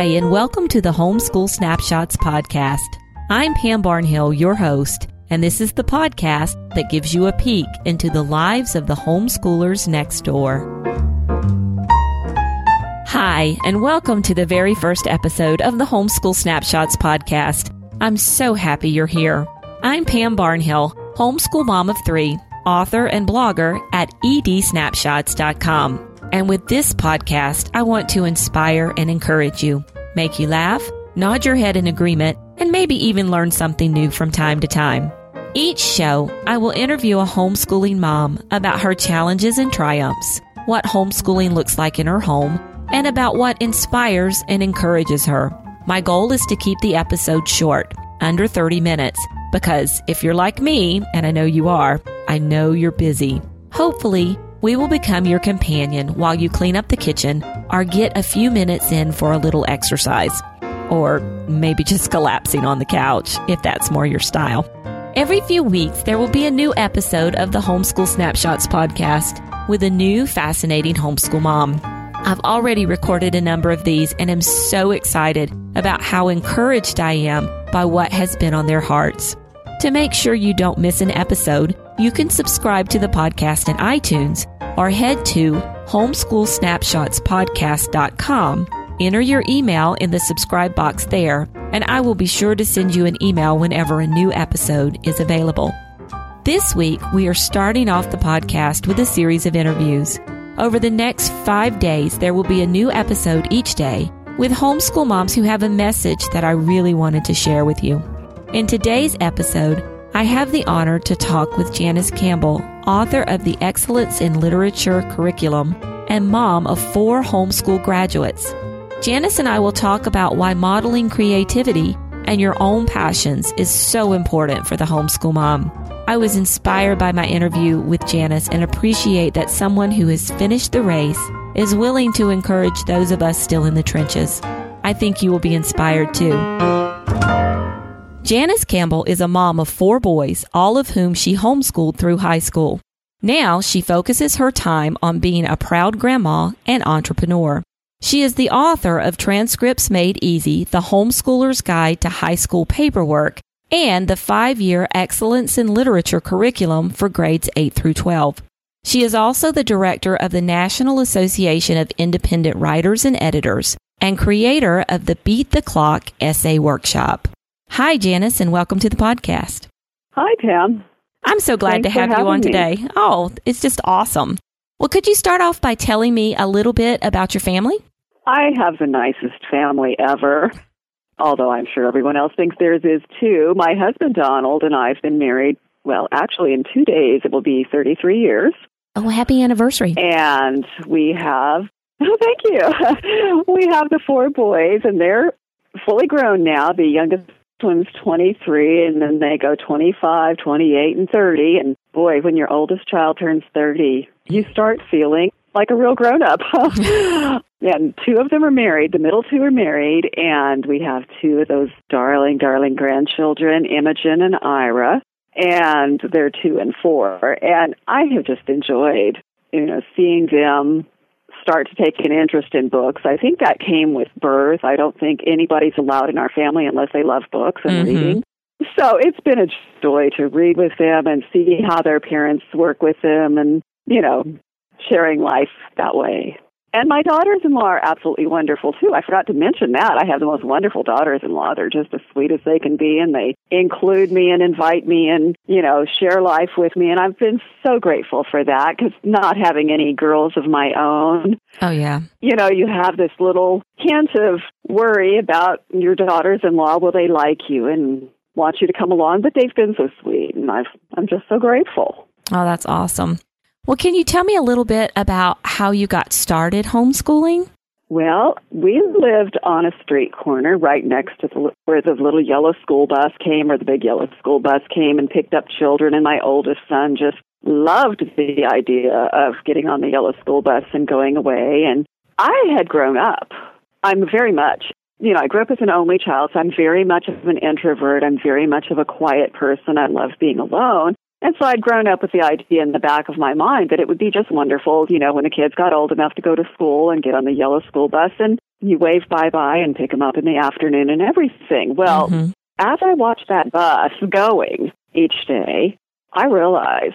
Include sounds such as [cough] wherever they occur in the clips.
Hi, and welcome to the Homeschool Snapshots podcast. I'm Pam Barnhill, your host, and this is the podcast that gives you a peek into the lives of the homeschoolers next door. Hi, and welcome to the very first episode of the Homeschool Snapshots podcast. I'm so happy you're here. I'm Pam Barnhill, homeschool mom of three, author and blogger at edsnapshots.com. And with this podcast, I want to inspire and encourage you, make you laugh, nod your head in agreement, and maybe even learn something new from time to time. Each show, I will interview a homeschooling mom about her challenges and triumphs, what homeschooling looks like in her home, and about what inspires and encourages her. My goal is to keep the episode short, under 30 minutes, because if you're like me, and I know you are, I know you're busy. Hopefully, we will become your companion while you clean up the kitchen or get a few minutes in for a little exercise. Or maybe just collapsing on the couch, if that's more your style. Every few weeks, there will be a new episode of the Homeschool Snapshots podcast with a new fascinating homeschool mom. I've already recorded a number of these and am so excited about how encouraged I am by what has been on their hearts. To make sure you don't miss an episode, you can subscribe to the podcast in iTunes or head to homeschoolsnapshotspodcast.com. Enter your email in the subscribe box there, and I will be sure to send you an email whenever a new episode is available. This week, we are starting off the podcast with a series of interviews. Over the next five days, there will be a new episode each day with homeschool moms who have a message that I really wanted to share with you. In today's episode, I have the honor to talk with Janice Campbell, author of the Excellence in Literature curriculum and mom of four homeschool graduates. Janice and I will talk about why modeling creativity and your own passions is so important for the homeschool mom. I was inspired by my interview with Janice and appreciate that someone who has finished the race is willing to encourage those of us still in the trenches. I think you will be inspired too. Janice Campbell is a mom of four boys, all of whom she homeschooled through high school. Now she focuses her time on being a proud grandma and entrepreneur. She is the author of Transcripts Made Easy, The Homeschooler's Guide to High School Paperwork, and the five year Excellence in Literature curriculum for grades 8 through 12. She is also the director of the National Association of Independent Writers and Editors and creator of the Beat the Clock Essay Workshop. Hi, Janice, and welcome to the podcast. Hi, Pam. I'm so glad Thanks to have you on me. today. Oh, it's just awesome. Well, could you start off by telling me a little bit about your family? I have the nicest family ever, although I'm sure everyone else thinks theirs is too. My husband, Donald, and I have been married, well, actually, in two days, it will be 33 years. Oh, happy anniversary. And we have, [laughs] oh, thank you. [laughs] we have the four boys, and they're fully grown now. The youngest one's 23, and then they go 25, 28, and 30. And boy, when your oldest child turns 30, you start feeling like a real grown up. [laughs] and two of them are married. The middle two are married, and we have two of those darling, darling grandchildren, Imogen and Ira. And they're two and four. And I have just enjoyed, you know, seeing them start to take an interest in books. I think that came with birth. I don't think anybody's allowed in our family unless they love books and Mhm. reading. So it's been a joy to read with them and see how their parents work with them and, you know, sharing life that way. And my daughters in law are absolutely wonderful too. I forgot to mention that. I have the most wonderful daughters in law. They're just as sweet as they can be and they include me and invite me and, you know, share life with me. And I've been so grateful for that because not having any girls of my own, Oh, yeah. you know, you have this little hint of worry about your daughters in law. Will they like you and want you to come along? But they've been so sweet and I've, I'm just so grateful. Oh, that's awesome. Well, can you tell me a little bit about how you got started homeschooling? Well, we lived on a street corner right next to the, where the little yellow school bus came, or the big yellow school bus came and picked up children. And my oldest son just loved the idea of getting on the yellow school bus and going away. And I had grown up. I'm very much, you know, I grew up as an only child, so I'm very much of an introvert. I'm very much of a quiet person. I love being alone. And so I'd grown up with the idea in the back of my mind that it would be just wonderful, you know, when the kids got old enough to go to school and get on the yellow school bus and you wave bye bye and pick them up in the afternoon and everything. Well, mm-hmm. as I watched that bus going each day, I realized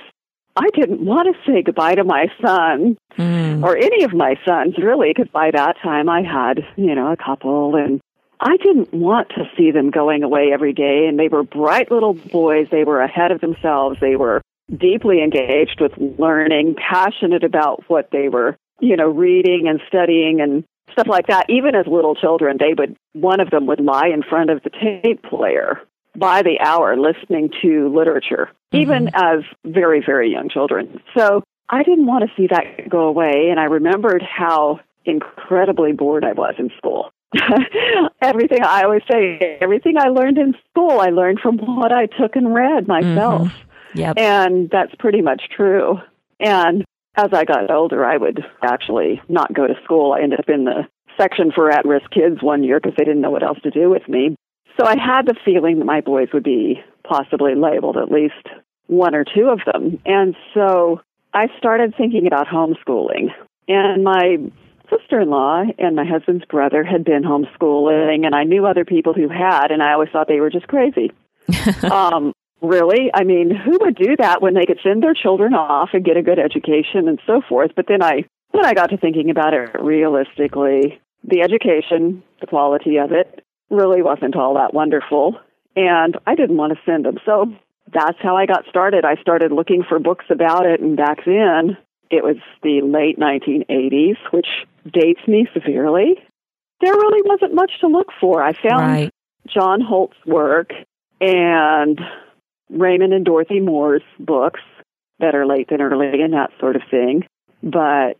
I didn't want to say goodbye to my son mm. or any of my sons, really, because by that time I had, you know, a couple and I didn't want to see them going away every day. And they were bright little boys. They were ahead of themselves. They were deeply engaged with learning, passionate about what they were, you know, reading and studying and stuff like that. Even as little children, they would, one of them would lie in front of the tape player by the hour listening to literature, mm-hmm. even as very, very young children. So I didn't want to see that go away. And I remembered how incredibly bored I was in school. [laughs] everything I always say, everything I learned in school, I learned from what I took and read myself. Mm-hmm. Yep. And that's pretty much true. And as I got older, I would actually not go to school. I ended up in the section for at risk kids one year because they didn't know what else to do with me. So I had the feeling that my boys would be possibly labeled, at least one or two of them. And so I started thinking about homeschooling. And my sister in law and my husband's brother had been homeschooling, and I knew other people who had, and I always thought they were just crazy. [laughs] um, really? I mean, who would do that when they could send their children off and get a good education and so forth? But then I, then I got to thinking about it realistically. The education, the quality of it, really wasn't all that wonderful, and I didn't want to send them. So that's how I got started. I started looking for books about it, and back then it was the late 1980s, which dates me severely. There really wasn't much to look for. I found right. John Holt's work and Raymond and Dorothy Moore's books, Better Late Than Early and that sort of thing. But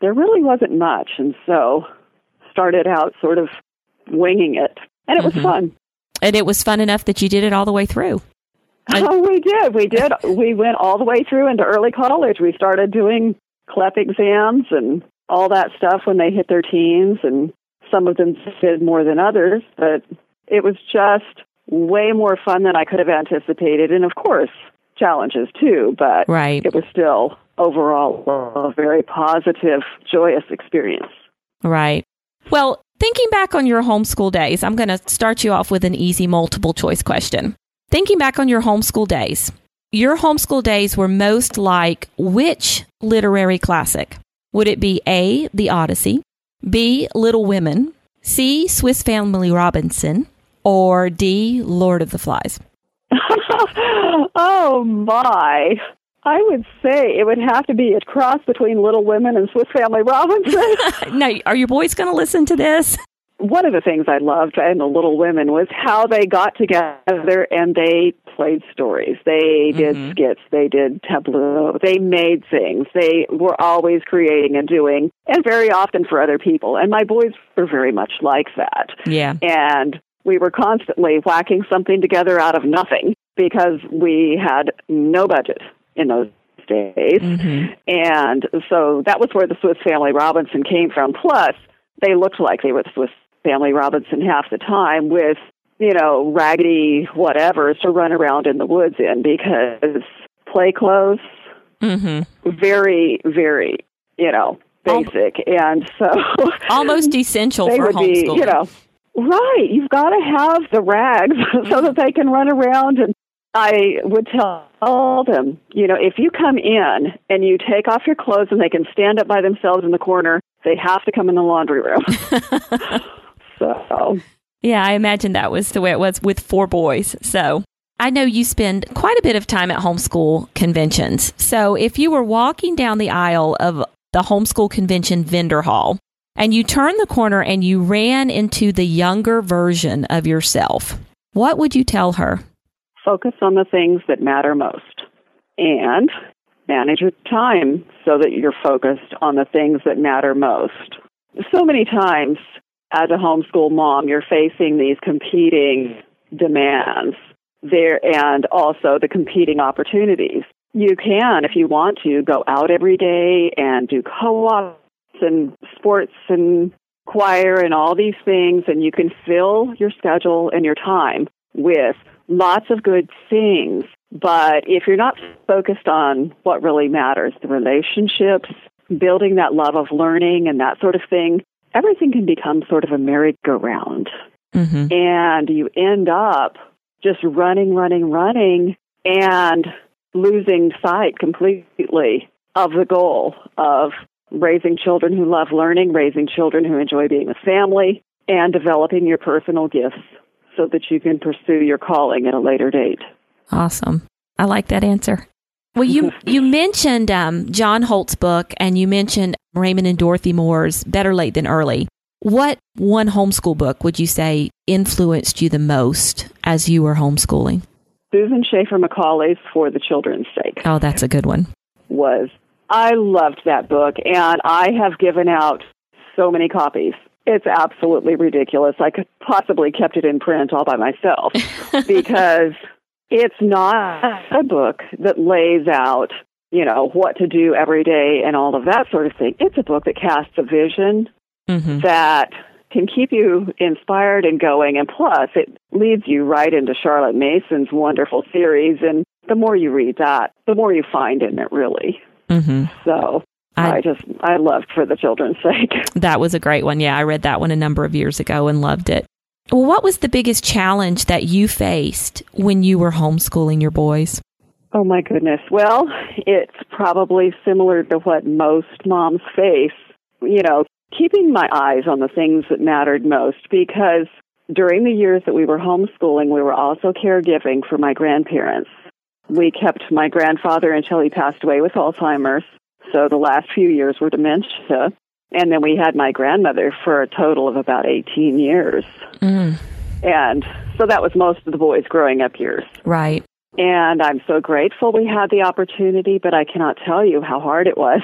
there really wasn't much, and so started out sort of winging it. And it mm-hmm. was fun. And it was fun enough that you did it all the way through. Oh, we did. We did. [laughs] we went all the way through into early college. We started doing CLEP exams and all that stuff when they hit their teens, and some of them did more than others, but it was just way more fun than I could have anticipated. And of course, challenges too, but right. it was still overall a very positive, joyous experience. Right. Well, thinking back on your homeschool days, I'm going to start you off with an easy multiple choice question. Thinking back on your homeschool days, your homeschool days were most like which literary classic? Would it be A, The Odyssey, B, Little Women, C, Swiss Family Robinson, or D, Lord of the Flies? [laughs] oh my. I would say it would have to be a cross between Little Women and Swiss Family Robinson. [laughs] now, are your boys going to listen to this? One of the things I loved in the Little Women was how they got together and they played stories. They did mm-hmm. skits. They did tableau. They made things. They were always creating and doing, and very often for other people. And my boys were very much like that. Yeah. And we were constantly whacking something together out of nothing because we had no budget in those days. Mm-hmm. And so that was where the Swiss Family Robinson came from. Plus, they looked like they were the Swiss Family Robinson half the time with, you know, raggedy whatevers to run around in the woods in because play clothes, mm-hmm. very, very, you know, basic. and so [laughs] almost essential for homeschooling. Be, you know, right. You've got to have the rags [laughs] so that they can run around and I would tell them, you know, if you come in and you take off your clothes and they can stand up by themselves in the corner, they have to come in the laundry room. [laughs] So, yeah, I imagine that was the way it was with four boys. So, I know you spend quite a bit of time at homeschool conventions. So, if you were walking down the aisle of the homeschool convention vendor hall and you turned the corner and you ran into the younger version of yourself, what would you tell her? Focus on the things that matter most and manage your time so that you're focused on the things that matter most. So many times as a homeschool mom, you're facing these competing demands there and also the competing opportunities. You can, if you want to, go out every day and do co-ops and sports and choir and all these things, and you can fill your schedule and your time with lots of good things. But if you're not focused on what really matters, the relationships, building that love of learning and that sort of thing, everything can become sort of a merry-go-round. Mm-hmm. And you end up just running, running, running, and losing sight completely of the goal of raising children who love learning, raising children who enjoy being with family, and developing your personal gifts so that you can pursue your calling at a later date. Awesome. I like that answer. Well, you [laughs] you mentioned um, John Holt's book, and you mentioned Raymond and Dorothy Moore's "Better Late Than Early." What one homeschool book would you say influenced you the most as you were homeschooling? Susan Schaeffer Macaulay's "For the Children's Sake." Oh, that's a good one. Was I loved that book, and I have given out so many copies. It's absolutely ridiculous. I could possibly kept it in print all by myself [laughs] because it's not a book that lays out, you know, what to do every day and all of that sort of thing. It's a book that casts a vision mm-hmm. that can keep you inspired and going. And plus, it leads you right into Charlotte Mason's wonderful series. And the more you read that, the more you find in it, really. Mm-hmm. So I, I, just I loved for the children's sake. That was a great one. Yeah, I read that one a number of years ago and loved it. Well, what was the biggest challenge that you faced when you were homeschooling your boys? Oh my goodness. Well, it's probably similar to what most moms face. You know, keeping my eyes on the things that mattered most because during the years that we were homeschooling, we were also caregiving for my grandparents. We kept my grandfather until he passed away with Alzheimer's. So the last few years were dementia. And then we had my grandmother for a total of about 18 years. Mm. And so that was most of the boys' growing up years. Right. And I'm so grateful we had the opportunity, but I cannot tell you how hard it was.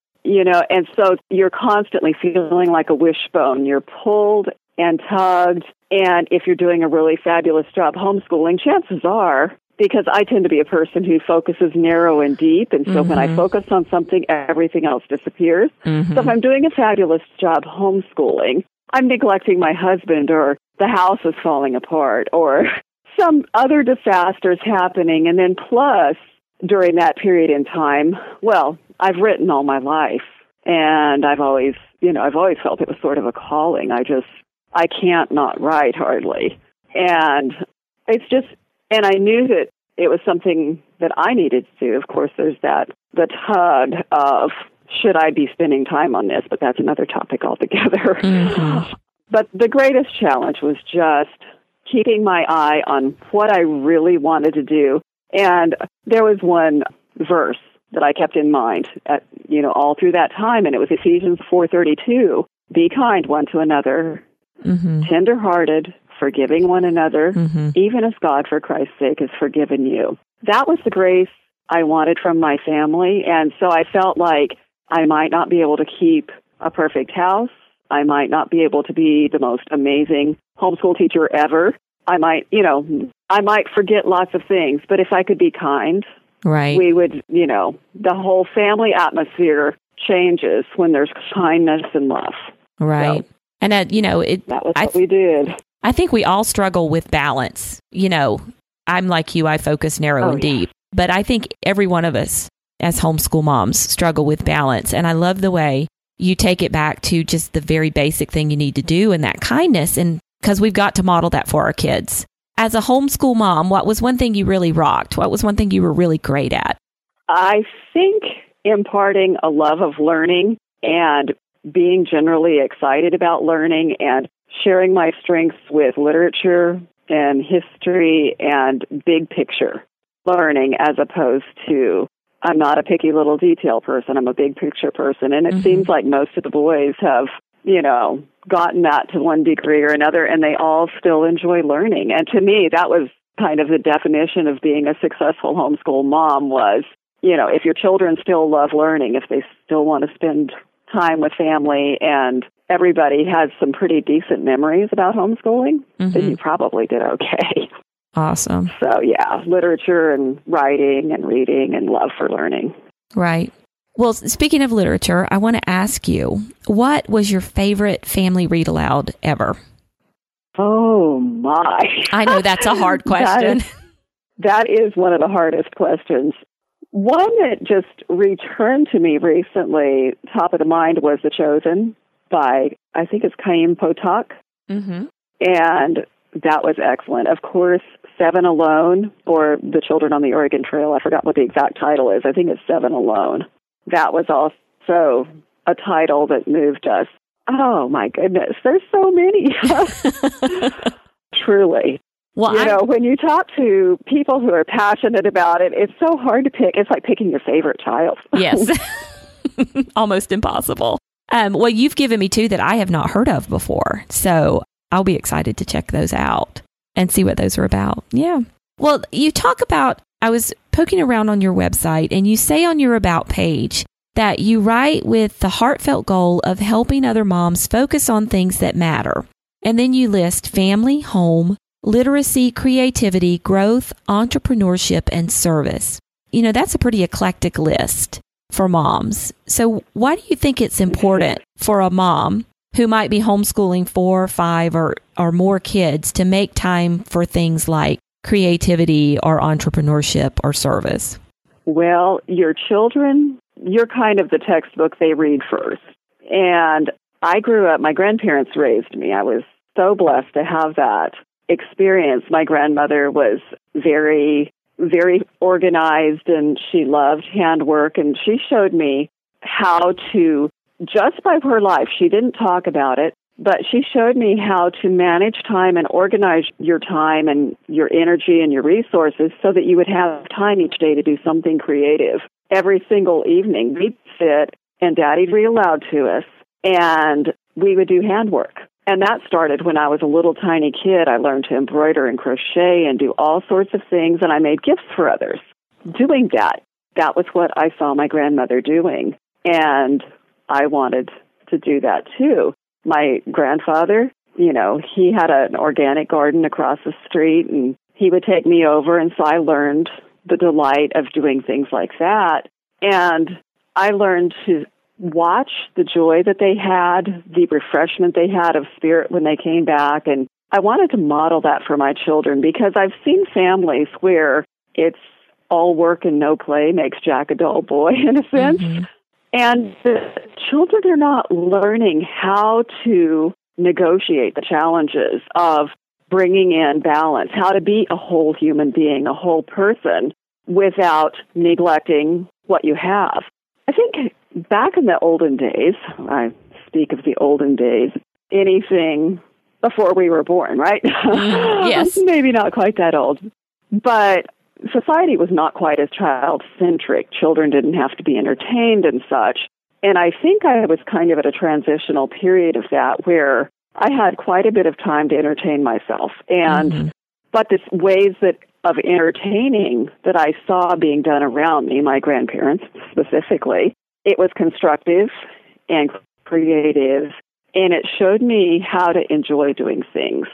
[laughs] you know, and so you're constantly feeling like a wishbone. You're pulled and tugged. And if you're doing a really fabulous job homeschooling, chances are because I tend to be a person who focuses narrow and deep. And so mm-hmm. when I mm-hmm. focus on something, everything else disappears. Mm-hmm. So if I'm doing a fabulous job homeschooling, I'm neglecting my husband or the house is falling apart or [laughs] some other disasters happening. And then plus, during that period in time, well, I've written all my life and I've always, you know, I've always felt it was sort of a calling. I just, I can't not write hardly. And it's just, and I knew that it was something that I needed to do. Of course, there's that the tug of should I be spending time on this, but that's another topic altogether. Mm-hmm. [laughs] But the greatest challenge was just keeping my eye on what I really wanted to do. And there was one verse that I kept in mind at you know all through that time and it was Ephesians 4:32 be kind one to another mm-hmm. tenderhearted forgiving one another, mm-hmm. even as God, for Christ's sake, has forgiven you. That was the grace I wanted from my family. And so I felt like I might not be able to keep a perfect house. I might not be able to be the most amazing homeschool teacher ever. I might, you know, I might forget lots of things, but if I could be kind, right. we would, you know, the whole family atmosphere changes when there's kindness and love. Right. So, and uh, you know, it that was what I, we did. I think we all struggle with balance. You know, I'm like you, I focus narrow oh, and deep, yeah. but I think every one of us as homeschool moms struggle with balance. And I love the way you take it back to just the very basic thing you need to do and that kindness. And because we've got to model that for our kids. As a homeschool mom, what was one thing you really rocked? What was one thing you were really great at? I think imparting a love of learning and being generally excited about learning and sharing my strengths with literature and history and big picture learning as opposed to I'm not a picky little detail person, I'm a big picture person. And it mm-hmm. seems like most of the boys have, you know, gotten that to one degree or another and they all still enjoy learning. And to me that was kind of the definition of being a successful homeschool mom was, you know, if your children still love learning, if they still want to spend time with family and everybody has some pretty decent memories about homeschooling, mm-hmm. then you probably did okay. Awesome. So, yeah, literature and writing and reading and love for learning. Right. Well, speaking of literature, I want to ask you what was your favorite family read aloud ever? Oh, my. I know that's a hard question. [laughs] that, is, that is one of the hardest questions. One that just returned to me recently, top of the mind, was The Chosen by, I think it's Chaim Potok. Mm-hmm. And that was excellent. Of course, Seven Alone or The Children on the Oregon Trail. I forgot what the exact title is. I think it's Seven Alone. That was also a title that moved us. Oh my goodness, there's so many. [laughs] [laughs] Truly. Well, you I- know, when you talk to people who are passionate about it, it's so hard to pick. It's like picking your favorite child. yes, [laughs] [laughs] almost impossible. Um, well, you've given me two that I have not heard of before, so I'll be excited to check those out and see what those are about. Yeah. Well, you talk about. I was poking around on your website, and you say on your about page that you write with the heartfelt goal of helping other moms focus on things that matter. And then you list family, home, literacy, creativity, growth, entrepreneurship, and service. You know, that's a pretty eclectic list for moms. So, why do you think it's important for a mom who might be homeschooling four, five, or, or more kids to make time for things like creativity or entrepreneurship or service? Well, your children, you're kind of the textbook they read first. And I grew up, my grandparents raised me. I was so blessed to have that experience. My grandmother was very, very organized and she loved handwork and she showed me how to, just by her life, she didn't talk about it, but she showed me how to manage time and organize your time and your energy and your resources so that you would have time each day to do something creative. Every single evening, we'd sit and daddy'd read aloud to us and we would do handwork. And that started when I was a little tiny kid. I learned to embroider and crochet and do all sorts of things, and I made gifts for others. Doing that, that was what I saw my grandmother doing. And I wanted to do that too. My grandfather, you know, he had an organic garden across the street, and he would take me over, and so I learned the delight of doing things like that. And I learned to watch the joy that they had, the refreshment they had of spirit when they came back. And I wanted to model that for my children because I've seen families where it's all work and no play makes Jack a dull boy, [laughs] in a sense. Mhm. And the children are not learning how to negotiate the challenges of bringing in balance, how to be a whole human being, a whole person without neglecting what you have. I think back in the olden days, I speak of the olden days, anything before we were born, right? Mm, yes. [laughs] Maybe not quite that old. But society was not quite as child centric. Children didn't have to be entertained and such. And I think I was kind of at a transitional period of that where I had quite a bit of time to entertain myself. And Mhm. but the ways that of entertaining that I saw being done around me, my grandparents specifically, it was constructive and creative, and it showed me how to enjoy doing things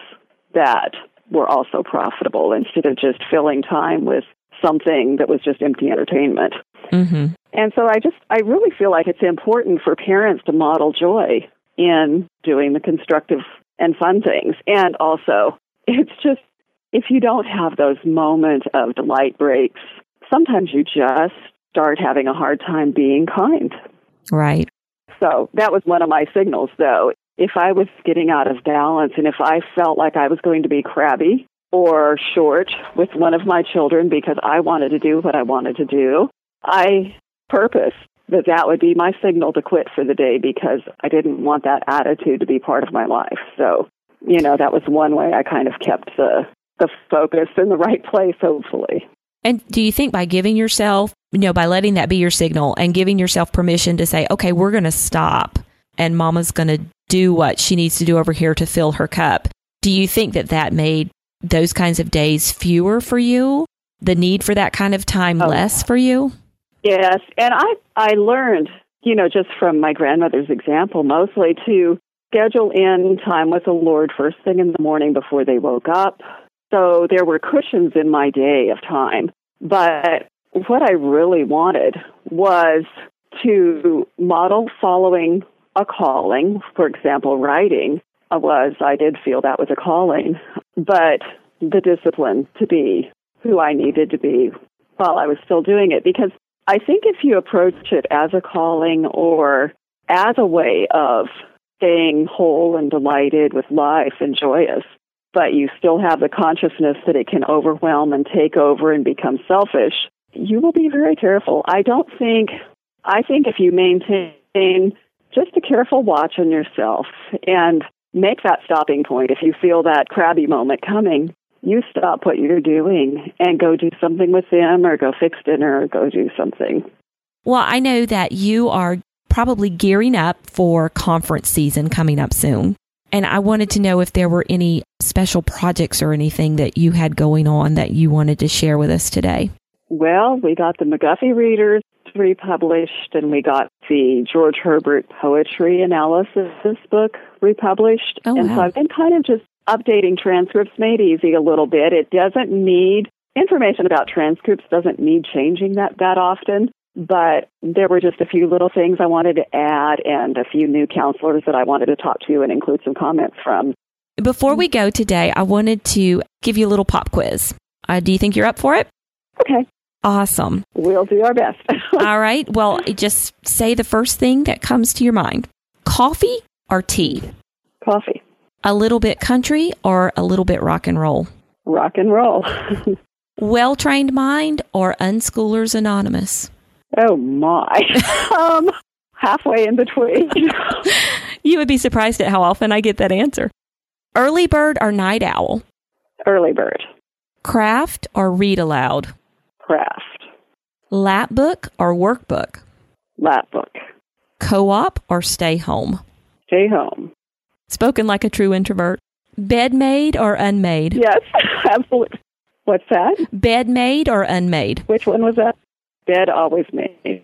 that were also profitable instead of just filling time with something that was just empty entertainment. Mhm. And so I just, I really feel like it's important for parents to model joy in doing the constructive and fun things. And also, [laughs] it's just, if you don't have those moments of delight breaks, sometimes you just start having a hard time being kind. Right. So that was one of my signals, though. If I was getting out of balance and if I felt like I was going to be crabby or short with one of my children because I wanted to do what I wanted to do, I purposed that that would be my signal to quit for the day because I didn't want that attitude to be part of my life. So, you know, that was one way I kind of kept the the focus in the right place, hopefully. And do you think by giving yourself, you know, by letting that be your signal and giving yourself permission to say, okay, we're going to stop and mama's going to do what she needs to do over here to fill her cup, do you think that that made those kinds of days fewer for you? The need for that kind of time Oh. less for you? Yes, and I I learned, you know, just from my grandmother's example, mostly to schedule in time with the Lord first thing in the morning before they woke up. So there were cushions in my day of time. But what I really wanted was to model following a calling. For example, writing was I did feel that was a calling, but the discipline to be who I needed to be while I was still doing it. Because I think if you approach it as a calling or as a way of staying whole and delighted with life and joyous, but you still have the consciousness that it can overwhelm and take over and become selfish, you will be very careful. I don't think, I think if you maintain just a careful watch on yourself and make that stopping point, if you feel that crabby moment coming, you stop what you're doing and go do something with them or go fix dinner or go do something. Well, I know that you are probably gearing up for conference season coming up soon. And I wanted to know if there were any special projects or anything that you had going on that you wanted to share with us today. Well, we got the McGuffey Readers republished, and we got the George Herbert Poetry Analysis book republished. Oh, and wow. so I've been kind of just updating transcripts made easy a little bit. It doesn't need information about transcripts doesn't need changing that that often. But there were just a few little things I wanted to add and a few new counselors that I wanted to talk to and include some comments from. Before we go today, I wanted to give you a little pop quiz. Uh, do you think you're up for it? Okay, Awesome. we'll do our best. [laughs] All right. Well, just say the first thing that comes to your mind coffee or tea? Coffee, A little bit country or a little bit rock and roll? rock and roll. [laughs] Well trained mind or unschoolers anonymous? Oh my. [laughs] um, halfway in between. [laughs] You would be surprised at how often I get that answer. Early bird or night owl? Early bird. Craft or read aloud? Craft. Lap book or workbook? Lap book. Co op or stay home? Stay home. Spoken like a true introvert. Bed made or unmade? Yes, [laughs] absolutely. What's that? Bed made or unmade? Which one was that? Bed always made.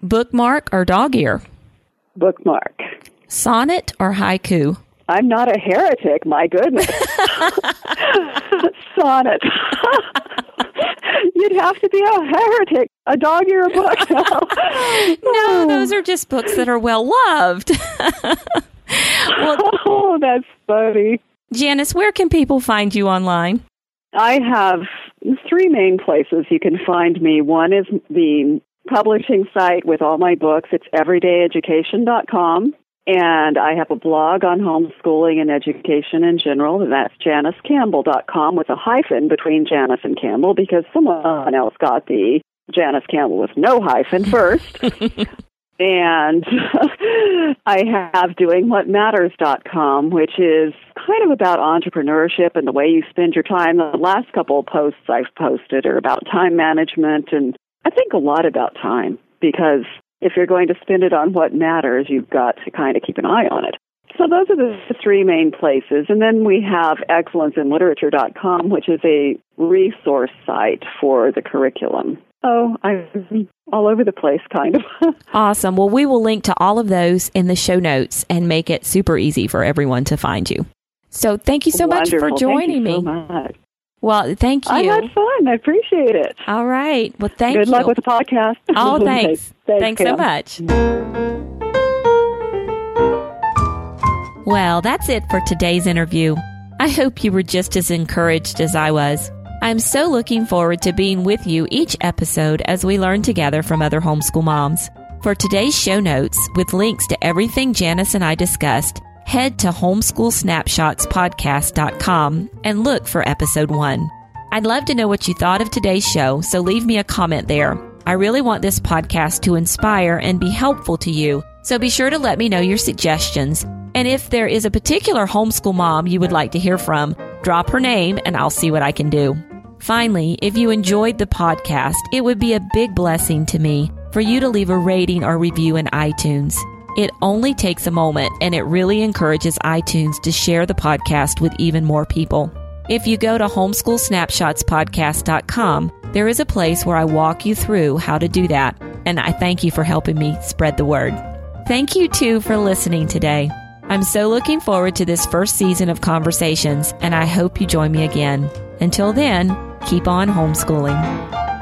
Bookmark or dog ear? Bookmark. Sonnet or haiku? I'm not a heretic, my goodness. [laughs] Sonnet. You'd have to be a heretic. A dog ear a book. [laughs] No, those are just books that are well loved. [laughs] well, Oh, that's funny. Janice, where can people find you online? I have three main places you can find me. One is the publishing site with all my books. It's everydayeducation.com. And I have a blog on homeschooling and education in general, and that's janicecampbell.com with a hyphen between Janice and Campbell because someone else got the Janice Campbell with no hyphen first. [laughs] and [laughs] I have doingwhatmatters.com, which is kind of about entrepreneurship and the way you spend your time. The last couple of posts I've posted are about time management and I think a lot about time because if you're going to spend it on what matters, you've got to kind of keep an eye on it. So those are the three main places. And then we have excellenceinliterature.com, which is a resource site for the curriculum. Oh, I'm all over the place, kind of. [laughs] Awesome. Well, we will link to all of those in the show notes and make it super easy for everyone to find you. So thank you so much for joining Thank you me. so much. Well, thank you. I had fun. I appreciate it. All right. Well, thank Good you. Good luck with the podcast. [laughs] [laughs] Oh, thanks. Thanks so much. Well, that's it for today's interview. I hope you were just as encouraged as I was. I'm so looking forward to being with you each episode as we learn together from other homeschool moms. For today's show notes, with links to everything Janice and I discussed, head to homeschoolsnapshotspodcast.com and look for episode one. I'd love to know what you thought of today's show, so leave me a comment there. I really want this podcast to inspire and be helpful to you, so be sure to let me know your suggestions. And if there is a particular homeschool mom you would like to hear from, drop her name and I'll see what I can do. Finally, if you enjoyed the podcast, it would be a big blessing to me for you to leave a rating or review in iTunes. It only takes a moment and it really encourages iTunes to share the podcast with even more people. If you go to homeschoolsnapshotspodcast.com, there is a place where I walk you through how to do that, and I thank you for helping me spread the word. Thank you too for listening today. I'm so looking forward to this first season of conversations, and I hope you join me again. Until then, keep on homeschooling.